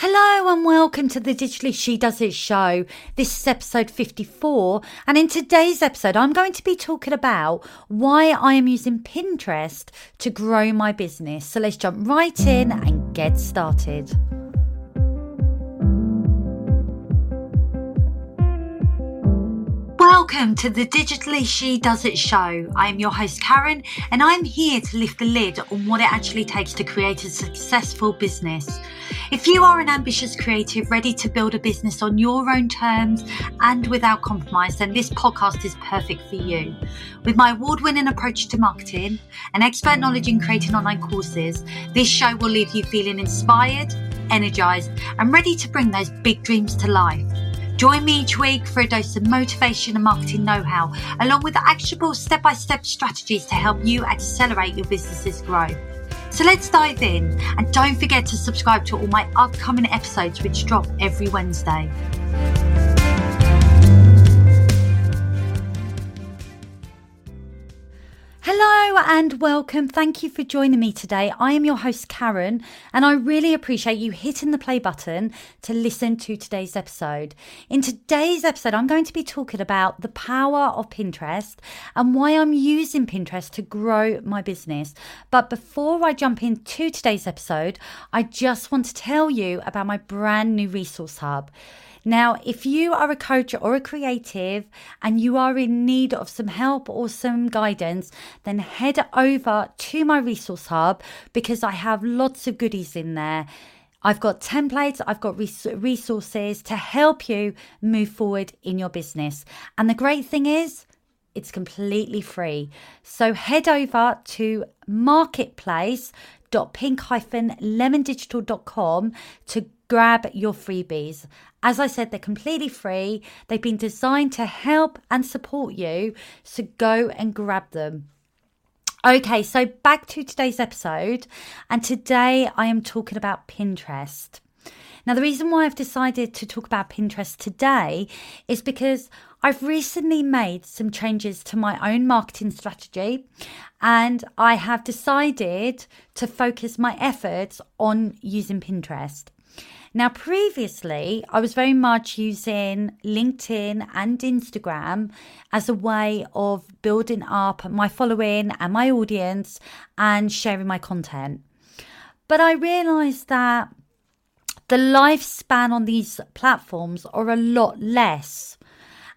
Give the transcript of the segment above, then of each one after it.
Hello and welcome to the Digitally She Does It show. This is episode 54, and in today's episode, I'm going to be talking about why I am using Pinterest to grow my business. So let's jump right in and get started. Welcome to the Digitally She Does It show. I am your host, Karen, and I'm here to lift the lid on what it actually takes to create a successful business. If you are an ambitious creative ready to build a business on your own terms and without compromise, then this podcast is perfect for you. With my award winning approach to marketing and expert knowledge in creating online courses, this show will leave you feeling inspired, energized, and ready to bring those big dreams to life. Join me each week for a dose of motivation and marketing know how, along with actionable step by step strategies to help you accelerate your business's growth. So let's dive in, and don't forget to subscribe to all my upcoming episodes, which drop every Wednesday. And welcome. Thank you for joining me today. I am your host, Karen, and I really appreciate you hitting the play button to listen to today's episode. In today's episode, I'm going to be talking about the power of Pinterest and why I'm using Pinterest to grow my business. But before I jump into today's episode, I just want to tell you about my brand new resource hub. Now, if you are a coach or a creative and you are in need of some help or some guidance, then head over to my resource hub because I have lots of goodies in there. I've got templates, I've got resources to help you move forward in your business. And the great thing is, it's completely free. So head over to marketplace.pink-lemondigital.com to grab your freebies. As I said, they're completely free. They've been designed to help and support you. So go and grab them. Okay, so back to today's episode. And today I am talking about Pinterest. Now, the reason why I've decided to talk about Pinterest today is because I've recently made some changes to my own marketing strategy and I have decided to focus my efforts on using Pinterest. Now, previously, I was very much using LinkedIn and Instagram as a way of building up my following and my audience and sharing my content. But I realized that the lifespan on these platforms are a lot less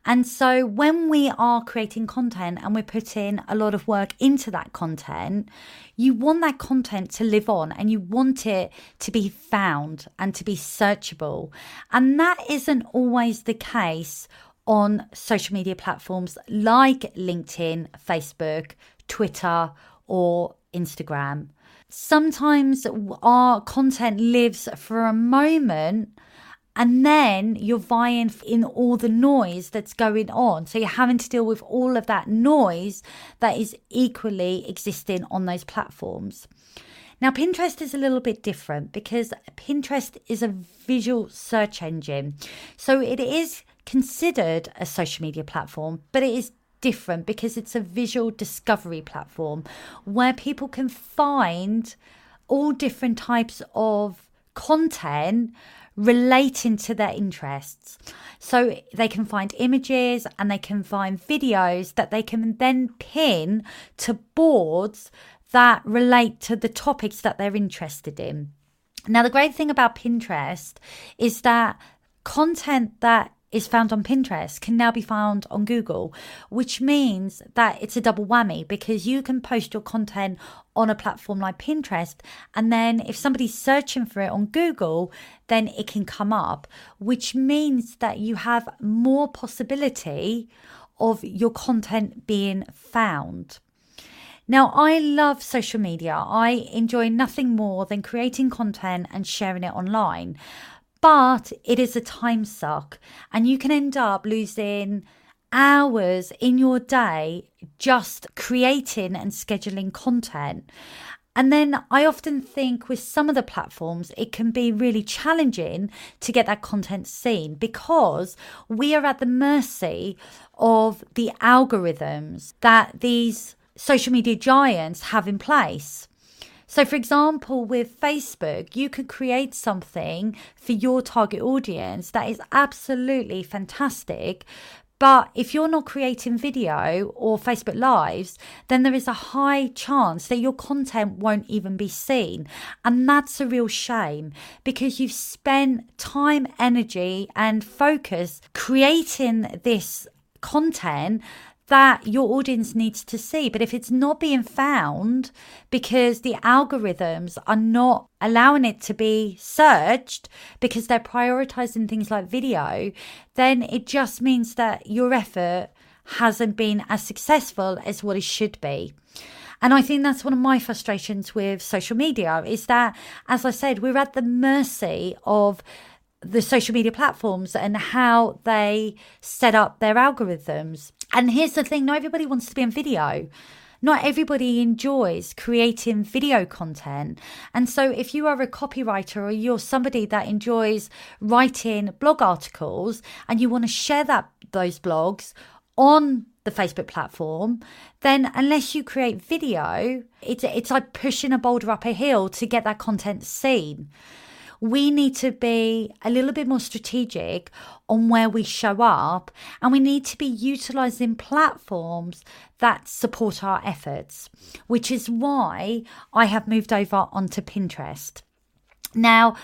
and so when we are creating content and we're putting a lot of work into that content, you want that content to live on and you want it to be found and to be searchable. And that isn't always the case on social media platforms like LinkedIn, Facebook, Twitter, or Instagram. Sometimes our content lives for a moment and then you're vying in all the noise that's going on. So you're having to deal with all of that noise that is equally existing on those platforms. Now, Pinterest is a little bit different because Pinterest is a visual search engine. So it is considered a social media platform, but it is different because it's a visual discovery platform where people can find all different types of content relating to their interests. So they can find images and they can find videos that they can then pin to boards that relate to the topics that they're interested in. Now, the great thing about Pinterest is that content that is found on Pinterest can now be found on Google, which means that it's a double whammy because you can post your content on a platform like Pinterest. And then if somebody's searching for it on Google, then it can come up, which means that you have more possibility of your content being found. Now, I love social media. I enjoy nothing more than creating content and sharing it online but it is a time suck and you can end up losing hours in your day just creating and scheduling content. And then I often think with some of the platforms, it can be really challenging to get that content seen because we are at the mercy of the algorithms that these social media giants have in place. So, for example, with Facebook, you could create something for your target audience that is absolutely fantastic. But if you're not creating video or Facebook Lives, then there is a high chance that your content won't even be seen. And that's a real shame because you've spent time, energy, and focus creating this content that your audience needs to see. But if it's not being found because the algorithms are not allowing it to be searched because they're prioritizing things like video, then it just means that your effort hasn't been as successful as what it should be. And I think that's one of my frustrations with social media is that, as I said, we're at the mercy of the social media platforms and how they set up their algorithms. And here's the thing not everybody wants to be on video. Not everybody enjoys creating video content. And so, if you are a copywriter or you're somebody that enjoys writing blog articles and you want to share that those blogs on the Facebook platform, then unless you create video, it's it's like pushing a boulder up a hill to get that content seen we need to be a little bit more strategic on where we show up and we need to be utilizing platforms that support our efforts, which is why I have moved over onto Pinterest. Now,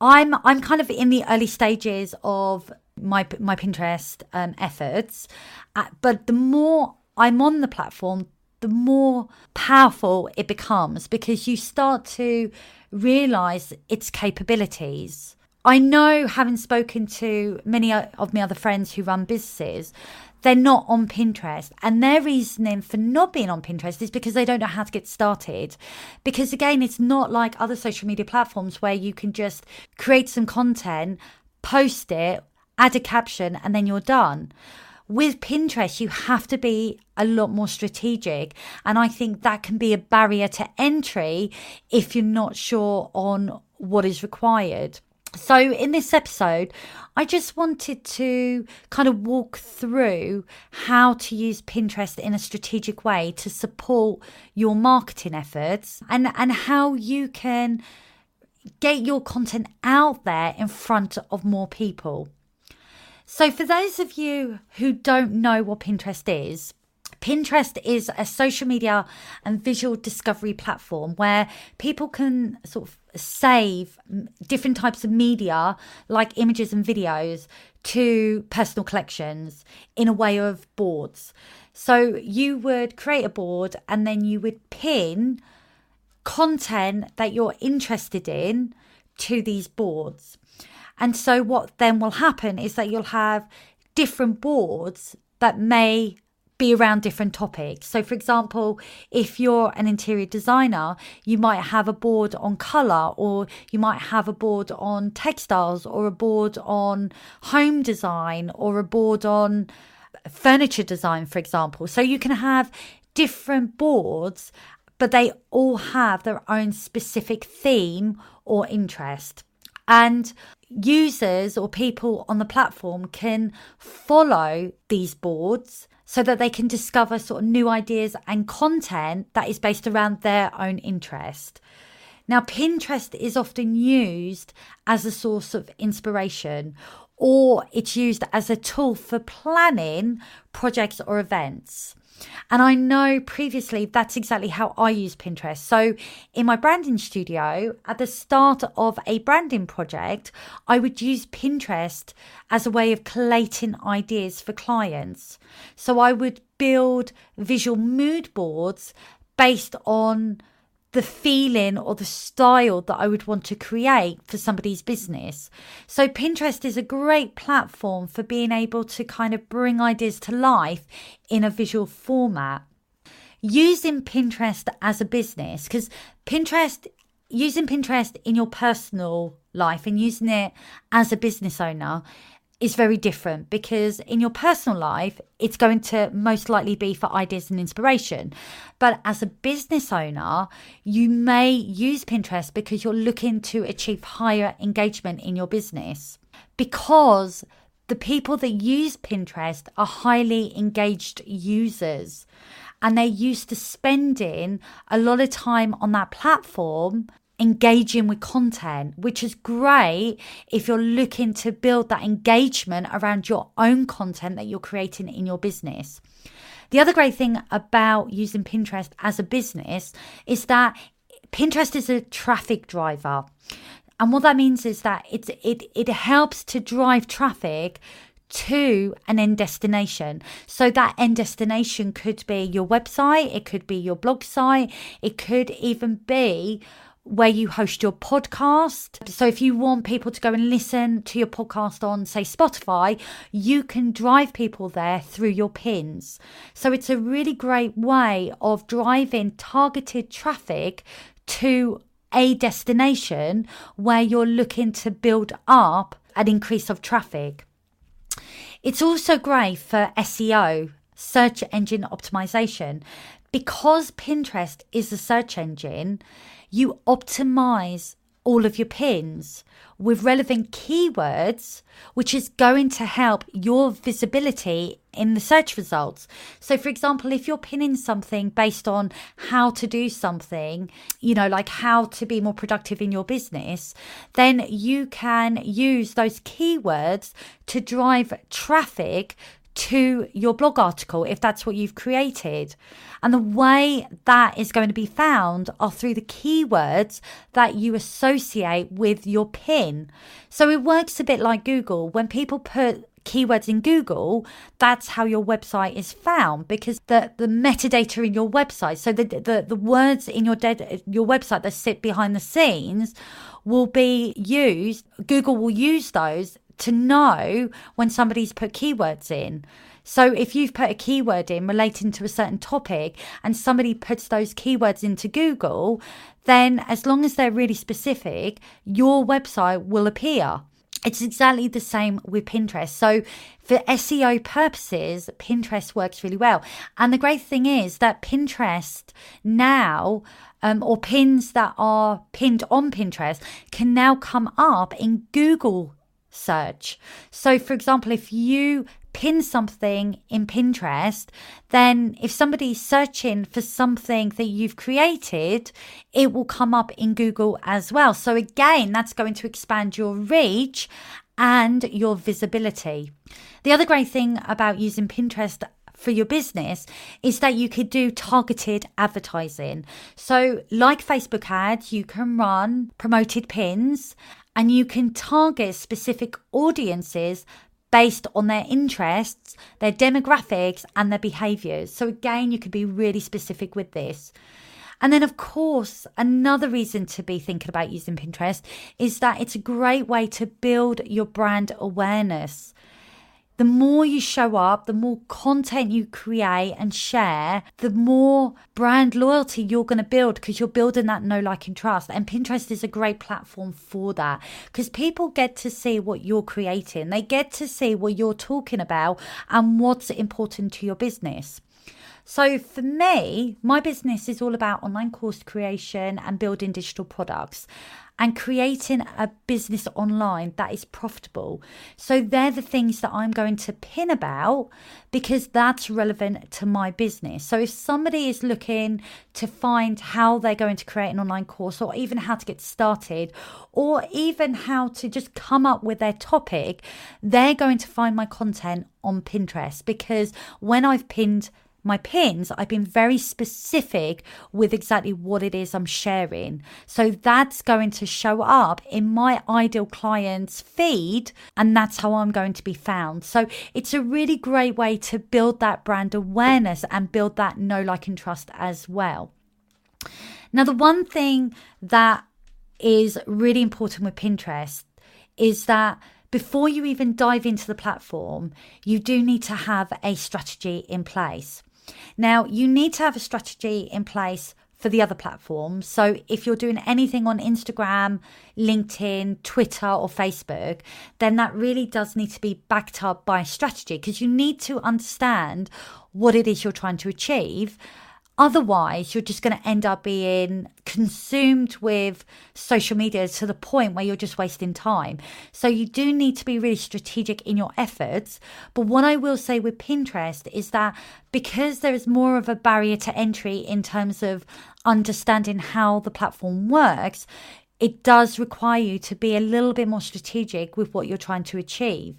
I'm I'm kind of in the early stages of my my Pinterest um, efforts, uh, but the more I'm on the platform, the more powerful it becomes because you start to realize its capabilities. I know, having spoken to many of my other friends who run businesses, they're not on Pinterest. And their reasoning for not being on Pinterest is because they don't know how to get started. Because again, it's not like other social media platforms where you can just create some content, post it, add a caption, and then you're done with Pinterest, you have to be a lot more strategic. And I think that can be a barrier to entry if you're not sure on what is required. So, in this episode, I just wanted to kind of walk through how to use Pinterest in a strategic way to support your marketing efforts and, and how you can get your content out there in front of more people. So, for those of you who don't know what Pinterest is, Pinterest is a social media and visual discovery platform where people can sort of save different types of media like images and videos to personal collections in a way of boards. So you would create a board and then you would pin content that you're interested in to these boards. And so, what then will happen is that you'll have different boards that may be around different topics. So, for example, if you're an interior designer, you might have a board on color, or you might have a board on textiles, or a board on home design, or a board on furniture design, for example. So, you can have different boards, but they all have their own specific theme or interest. And users or people on the platform can follow these boards so that they can discover sort of new ideas and content that is based around their own interest. Now, Pinterest is often used as a source of inspiration or it's used as a tool for planning projects or events. And I know previously that's exactly how I use Pinterest. So, in my branding studio, at the start of a branding project, I would use Pinterest as a way of collating ideas for clients. So, I would build visual mood boards based on the feeling or the style that I would want to create for somebody's business. So, Pinterest is a great platform for being able to kind of bring ideas to life in a visual format. Using Pinterest as a business, because Pinterest, using Pinterest in your personal life and using it as a business owner is very different because in your personal life, it's going to most likely be for ideas and inspiration. But as a business owner, you may use Pinterest because you're looking to achieve higher engagement in your business. Because the people that use Pinterest are highly engaged users. and they're used to spending a lot of time on that platform engaging with content, which is great if you're looking to build that engagement around your own content that you're creating in your business. The other great thing about using Pinterest as a business is that Pinterest is a traffic driver. And what that means is that it, it, it helps to drive traffic to an end destination. So that end destination could be your website, it could be your blog site, it could even be where you host your podcast. So if you want people to go and listen to your podcast on, say, Spotify, you can drive people there through your pins. So it's a really great way of driving targeted traffic to a destination where you're looking to build up an increase of traffic. It's also great for SEO, search engine optimization, because Pinterest is a search engin you optimize all of your pins with relevant keywords, which is going to help your visibility in the search results. So, for example, if you're pinning something based on how to do something, you know, like how to be more productive in your business, then you can use those keywords to drive traffic to your blog article if that's what you've created. And the way that is going to be found are through the keywords that you associate with your pin. So it works a bit like Google. When people put keywords in Google, that's how your website is found because the, the metadata in your website, so the, the, the words in your dead, your website that sit behind the scenes will be used, Google will use those to know when somebody's put keywords in. So if you've put a keyword in relating to a certain topic and somebody puts those keywords into Google, then as long as they're really specific, your website will appear. It's exactly the same with Pinterest. So, for SEO purposes, Pinterest works really well. And the great thing is that Pinterest now, um, or pins that are pinned on Pinterest, can now come up in Google search. So, for example, if you pin something in Pinterest, then if somebody's searching for something that you've created, it will come up in Google as well. So, again, that's going to expand your reach and your visibility. The other great thing about using Pinterest for your business is that you could do targeted advertising. So, like Facebook ads, you can run promoted pins and you can target specific audiences based on their interests, their demographics, and their behaviors. So, again, you could be really specific with this. And then, of course, another reason to be thinking about using Pinterest is that it's a great way to build your brand awareness the more you show up, the more content you create and share, the more brand loyalty you're going to build because you're building that know, like, and trust. And Pinterest is a great platform for that because people get to see what you're creating, they get to see what you're talking about and what's important to your business. So, for me, my business is all about online course creation and building digital products and creating a business online that is profitable. So they're the things that I'm going to pin about because that's relevant to my business. So if somebody is looking to find how they're going to create an online course or even how to get started or even how to just come up with their topic, they're going to find my content on Pinterest because when I've pinned my pins, I've been very specific with exactly what it is I'm sharing. So that's going to show up in my ideal client's feed, and that's how I'm going to be found. So it's a really great way to build that brand awareness and build that know, like, and trust as well. Now, the one thing that is really important with Pinterest is that before you even dive into the platform, you do need to have a strategy in place. Now, you need to have a strategy in place for the other platforms. So if you're doing anything on Instagram, LinkedIn, Twitter, or Facebook, then that really does need to be backed up by strategy because you need to understand what it is you're trying to achieve Otherwise, you're just going to end up being consumed with social media to the point where you're just wasting time. So, you do need to be really strategic in your efforts. But what I will say with Pinterest is that because there is more of a barrier to entry in terms of understanding how the platform works, it does require you to be a little bit more strategic with what you're trying to achieve.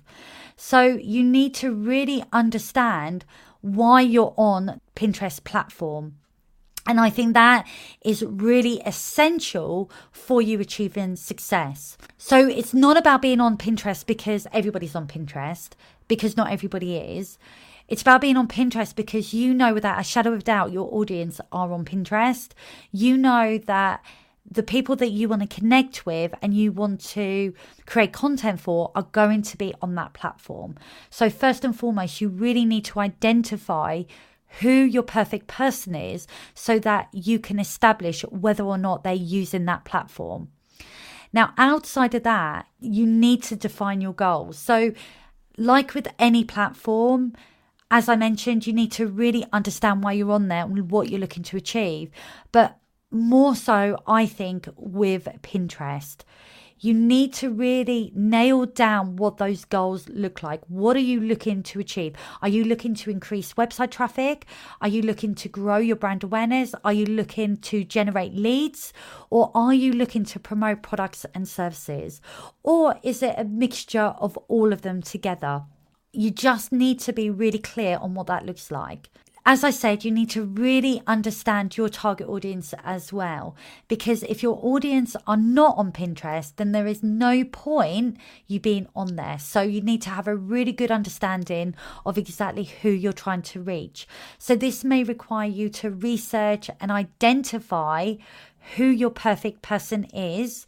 So, you need to really understand why you're on Pinterest platform. And I think that is really essential for you achieving success. So it's not about being on Pinterest because everybody's on Pinterest, because not everybody is. It's about being on Pinterest because you know without a shadow of doubt your audience are on Pinterest. You know that the people that you want to connect with and you want to create content for are going to be on that platform. So, first and foremost, you really need to identify who your perfect person is so that you can establish whether or not they're using that platform. Now, outside of that, you need to define your goals. So, like with any platform, as I mentioned, you need to really understand why you're on there and what you're looking to achieve. But more so, I think, with Pinterest. You need to really nail down what those goals look like. What are you looking to achieve? Are you looking to increase website traffic? Are you looking to grow your brand awareness? Are you looking to generate leads? Or are you looking to promote products and services? Or is it a mixture of all of them together? You just need to be really clear on what that looks like as I said, you need to really understand your target audience as well. Because if your audience are not on Pinterest, then there is no point you being on there. So you need to have a really good understanding of exactly who you're trying to reach. So this may require you to research and identify who your perfect person is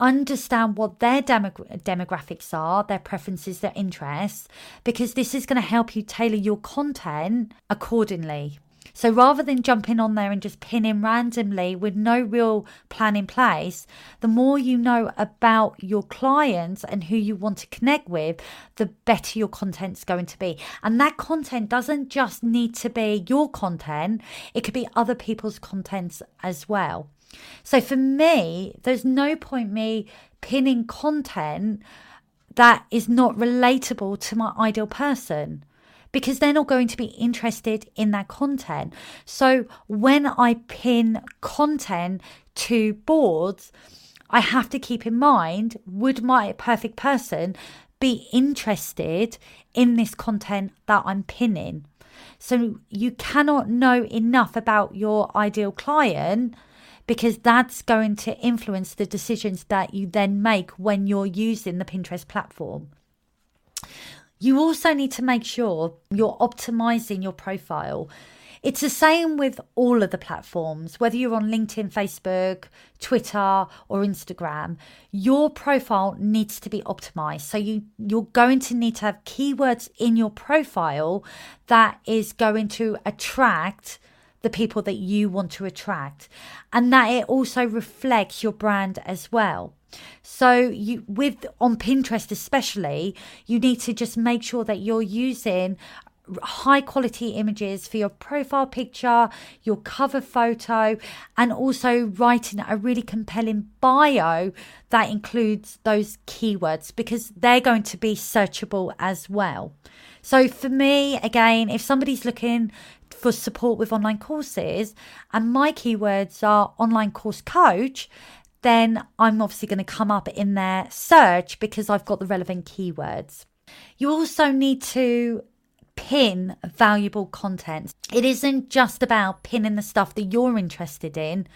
understand what their demographics are, their preferences, their interests, because this is going to help you tailor your content accordingly. So rather than jumping on there and just pinning randomly with no real plan in place, the more you know about your clients and who you want to connect with, the better your content's going to be. And that content doesn't just need to be your content, it could be other people's contents as well. So for me, there's no point me pinning content that is not relatable to my ideal person because they're not going to be interested in that content. So when I pin content to boards, I have to keep in mind would my perfect person be interested in this content that I'm pinning? So you cannot know enough about your ideal client because that's going to influence the decisions that you then make when you're using the Pinterest platform. You also need to make sure you're optimizing your profile. It's the same with all of the platforms, whether you're on LinkedIn, Facebook, Twitter, or Instagram. Your profile needs to be optimized. So you, you're going to need to have keywords in your profile that is going to attract the people that you want to attract and that it also reflects your brand as well so you with on pinterest especially you need to just make sure that you're using high quality images for your profile picture, your cover photo, and also writing a really compelling bio that includes those keywords because they're going to be searchable as well. So, for me, again, if somebody's looking for support with online courses and my keywords are online course coach, then I'm obviously going to come up in their search because I've got the relevant keywords. You also need to pin valuable content. It isn't just about pinning the stuff that you're interested in.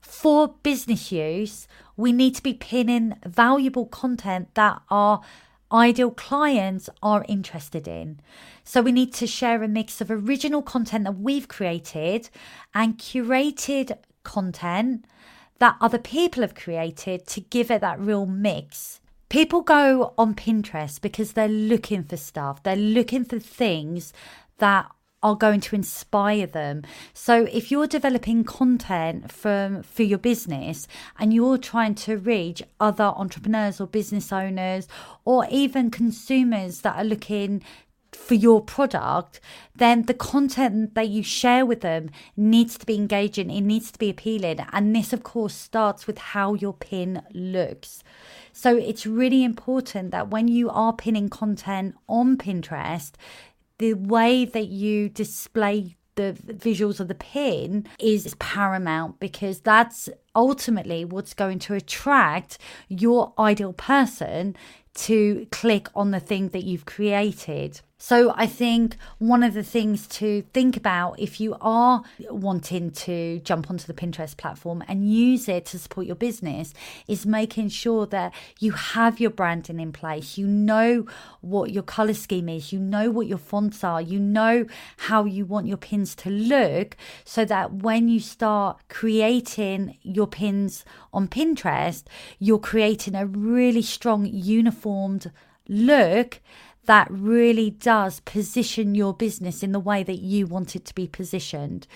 For business use, we need to be pinning valuable content that are ideal clients are interested in. So we need to share a mix of original content that we've created and curated content that other people have created to give it that real mix. People go on Pinterest because they're looking for stuff, they're looking for things that are going to inspire them. So if you're developing content from for your business and you're trying to reach other entrepreneurs or business owners or even consumers that are looking for your product, then the content that you share with them needs to be engaging, it needs to be appealing. And this, of course, starts with how your pin looks. So it's really important that when you are pinning content on Pinterest, the way that you display the visuals of the pin is paramount because that's ultimately what's going to attract your ideal person to click on the thing that you've created. So I think one of the things to think about if you are wanting to jump onto the Pinterest platform and use it to support your business is making sure that you have your branding in place. You know what your color scheme is, you know what your fonts are, you know how you want your pins to look so that when you start creating your pins on Pinterest, you're creating a really strong uniformed look that really does position your business in the way that you want it to be positioned.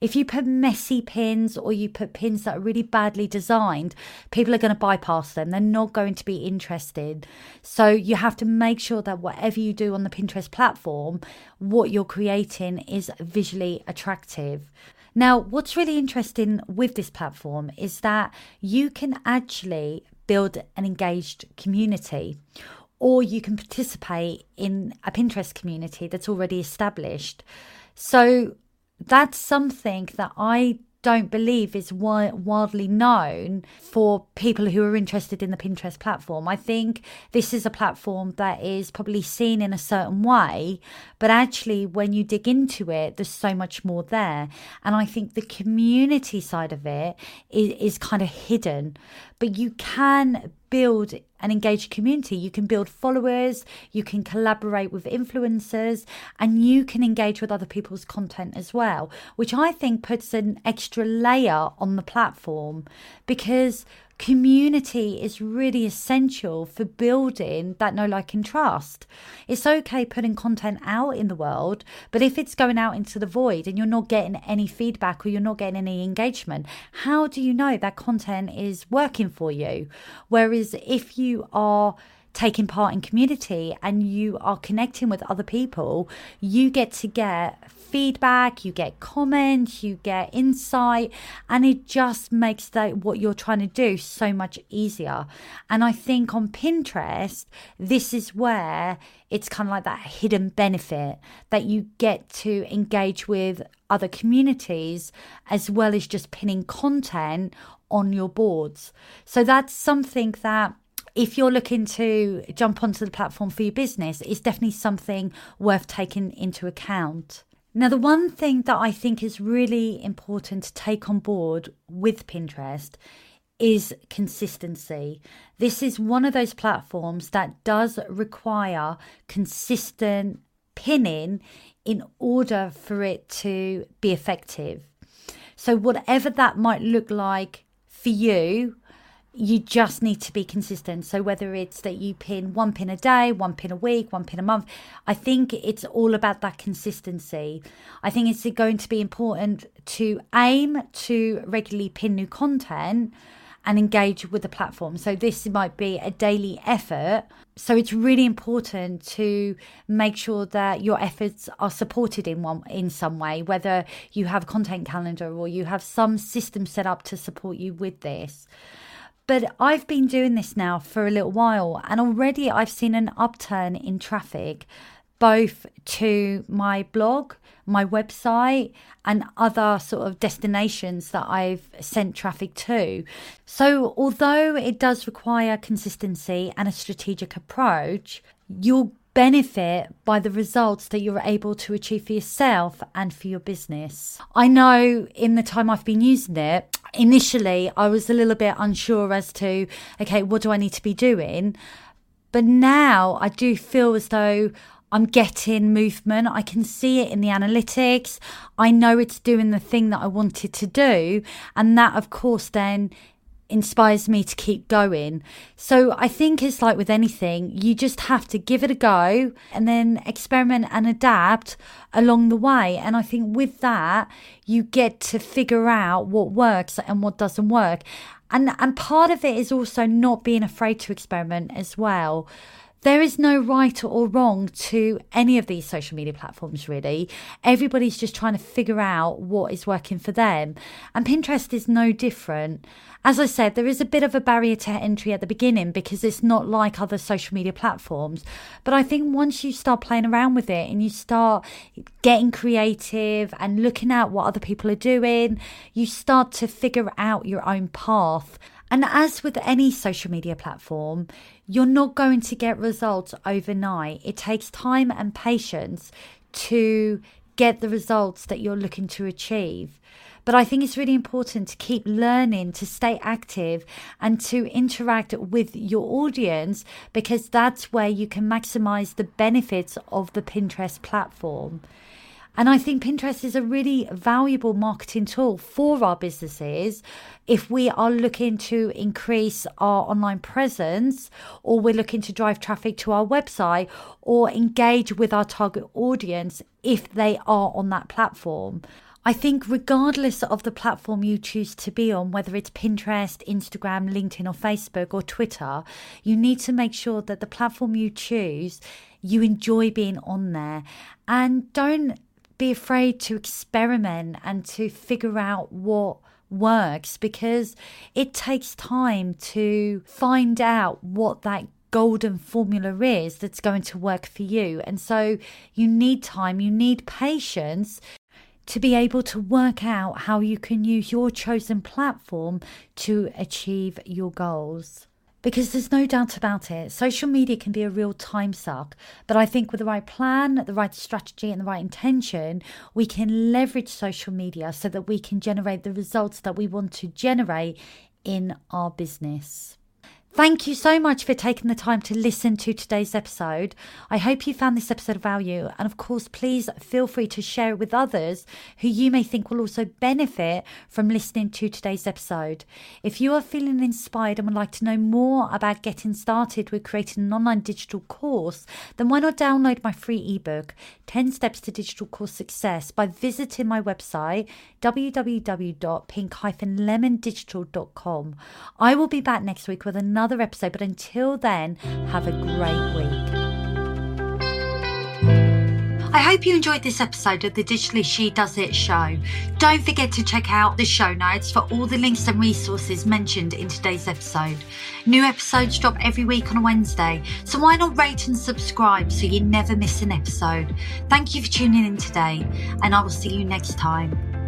If you put messy pins or you put pins that are really badly designed, people are going to bypass them. They're not going to be interested. So you have to make sure that whatever you do on the Pinterest platform, what you're creating is visually attractive. Now, what's really interesting with this platform is that you can actually build an engaged community or you can participate in a Pinterest community that's already established. So that's something that I don't believe is wildly known for people who are interested in the Pinterest platform. I think this is a platform that is probably seen in a certain way, but actually, when you dig into it, there's so much more there. And I think the community side of it is, is kind of hidden, but you can build an engaged community. You can build followers, you can collaborate with influencers, and you can engage with other people's content as well, which I think puts an extra layer on the platform because Community is really essential for building that know, like, and trust. It's okay putting content out in the world, but if it's going out into the void and you're not getting any feedback or you're not getting any engagement, how do you know that content is working for you? Whereas if you are taking part in community and you are connecting with other people, you get to get feedback, you get comments, you get insight, and it just makes that what you're trying to do so much easier. And I think on Pinterest, this is where it's kind of like that hidden benefit that you get to engage with other communities as well as just pinning content on your boards. So that's something that if you're looking to jump onto the platform for your business, it's definitely something worth taking into account. Now, the one thing that I think is really important to take on board with Pinterest is consistency. This is one of those platforms that does require consistent pinning in order for it to be effective. So, whatever that might look like for you, you just need to be consistent. So whether it's that you pin one pin a day, one pin a week, one pin a month, I think it's all about that consistency. I think it's going to be important to aim to regularly pin new content and engage with the platform. So this might be a daily effort. So it's really important to make sure that your efforts are supported in one in some way, whether you have a content calendar or you have some system set up to support you with this. But I've been doing this now for a little while, and already I've seen an upturn in traffic, both to my blog, my website, and other sort of destinations that I've sent traffic to. So, although it does require consistency and a strategic approach, you'll benefit by the results that you're able to achieve for yourself and for your business. I know in the time I've been using it, initially I was a little bit unsure as to, okay, what do I need to be doing? But now I do feel as though I'm getting movement. I can see it in the analytics. I know it's doing the thing that I wanted to do. And that, of course, then inspires me to keep going. So I think it's like with anything, you just have to give it a go and then experiment and adapt along the way. And I think with that, you get to figure out what works and what doesn't work. And and part of it is also not being afraid to experiment as well. There is no right or wrong to any of these social media platforms, really. Everybody's just trying to figure out what is working for them. And Pinterest is no different. As I said, there is a bit of a barrier to entry at the beginning because it's not like other social media platforms. But I think once you start playing around with it and you start getting creative and looking at what other people are doing, you start to figure out your own path. And as with any social media platform, you're not going to get results overnight. It takes time and patience to get the results that you're looking to achieve. But I think it's really important to keep learning, to stay active, and to interact with your audience because that's where you can maximize the benefits of the Pinterest platform. And I think Pinterest is a really valuable marketing tool for our businesses if we are looking to increase our online presence or we're looking to drive traffic to our website or engage with our target audience if they are on that platform. I think, regardless of the platform you choose to be on, whether it's Pinterest, Instagram, LinkedIn, or Facebook, or Twitter, you need to make sure that the platform you choose, you enjoy being on there. And don't be afraid to experiment and to figure out what works because it takes time to find out what that golden formula is that's going to work for you. And so you need time, you need patience to be able to work out how you can use your chosen platform to achieve your goals. Because there's no doubt about it, social media can be a real time suck. But I think with the right plan, the right strategy, and the right intention, we can leverage social media so that we can generate the results that we want to generate in our business. Thank you so much for taking the time to listen to today's episode. I hope you found this episode of value. And of course, please feel free to share it with others who you may think will also benefit from listening to today's episode. If you are feeling inspired and would like to know more about getting started with creating an online digital course, then why not download my free ebook, 10 Steps to Digital Course Success, by visiting my website, www.pink-lemondigital.com. I will be back next week with another another episode. But until then, have a great week. I hope you enjoyed this episode of the Digitally She Does It show. Don't forget to check out the show notes for all the links and resources mentioned in today's episode. New episodes drop every week on a Wednesday, so why not rate and subscribe so you never miss an episode? Thank you for tuning in today, and I will see you next time.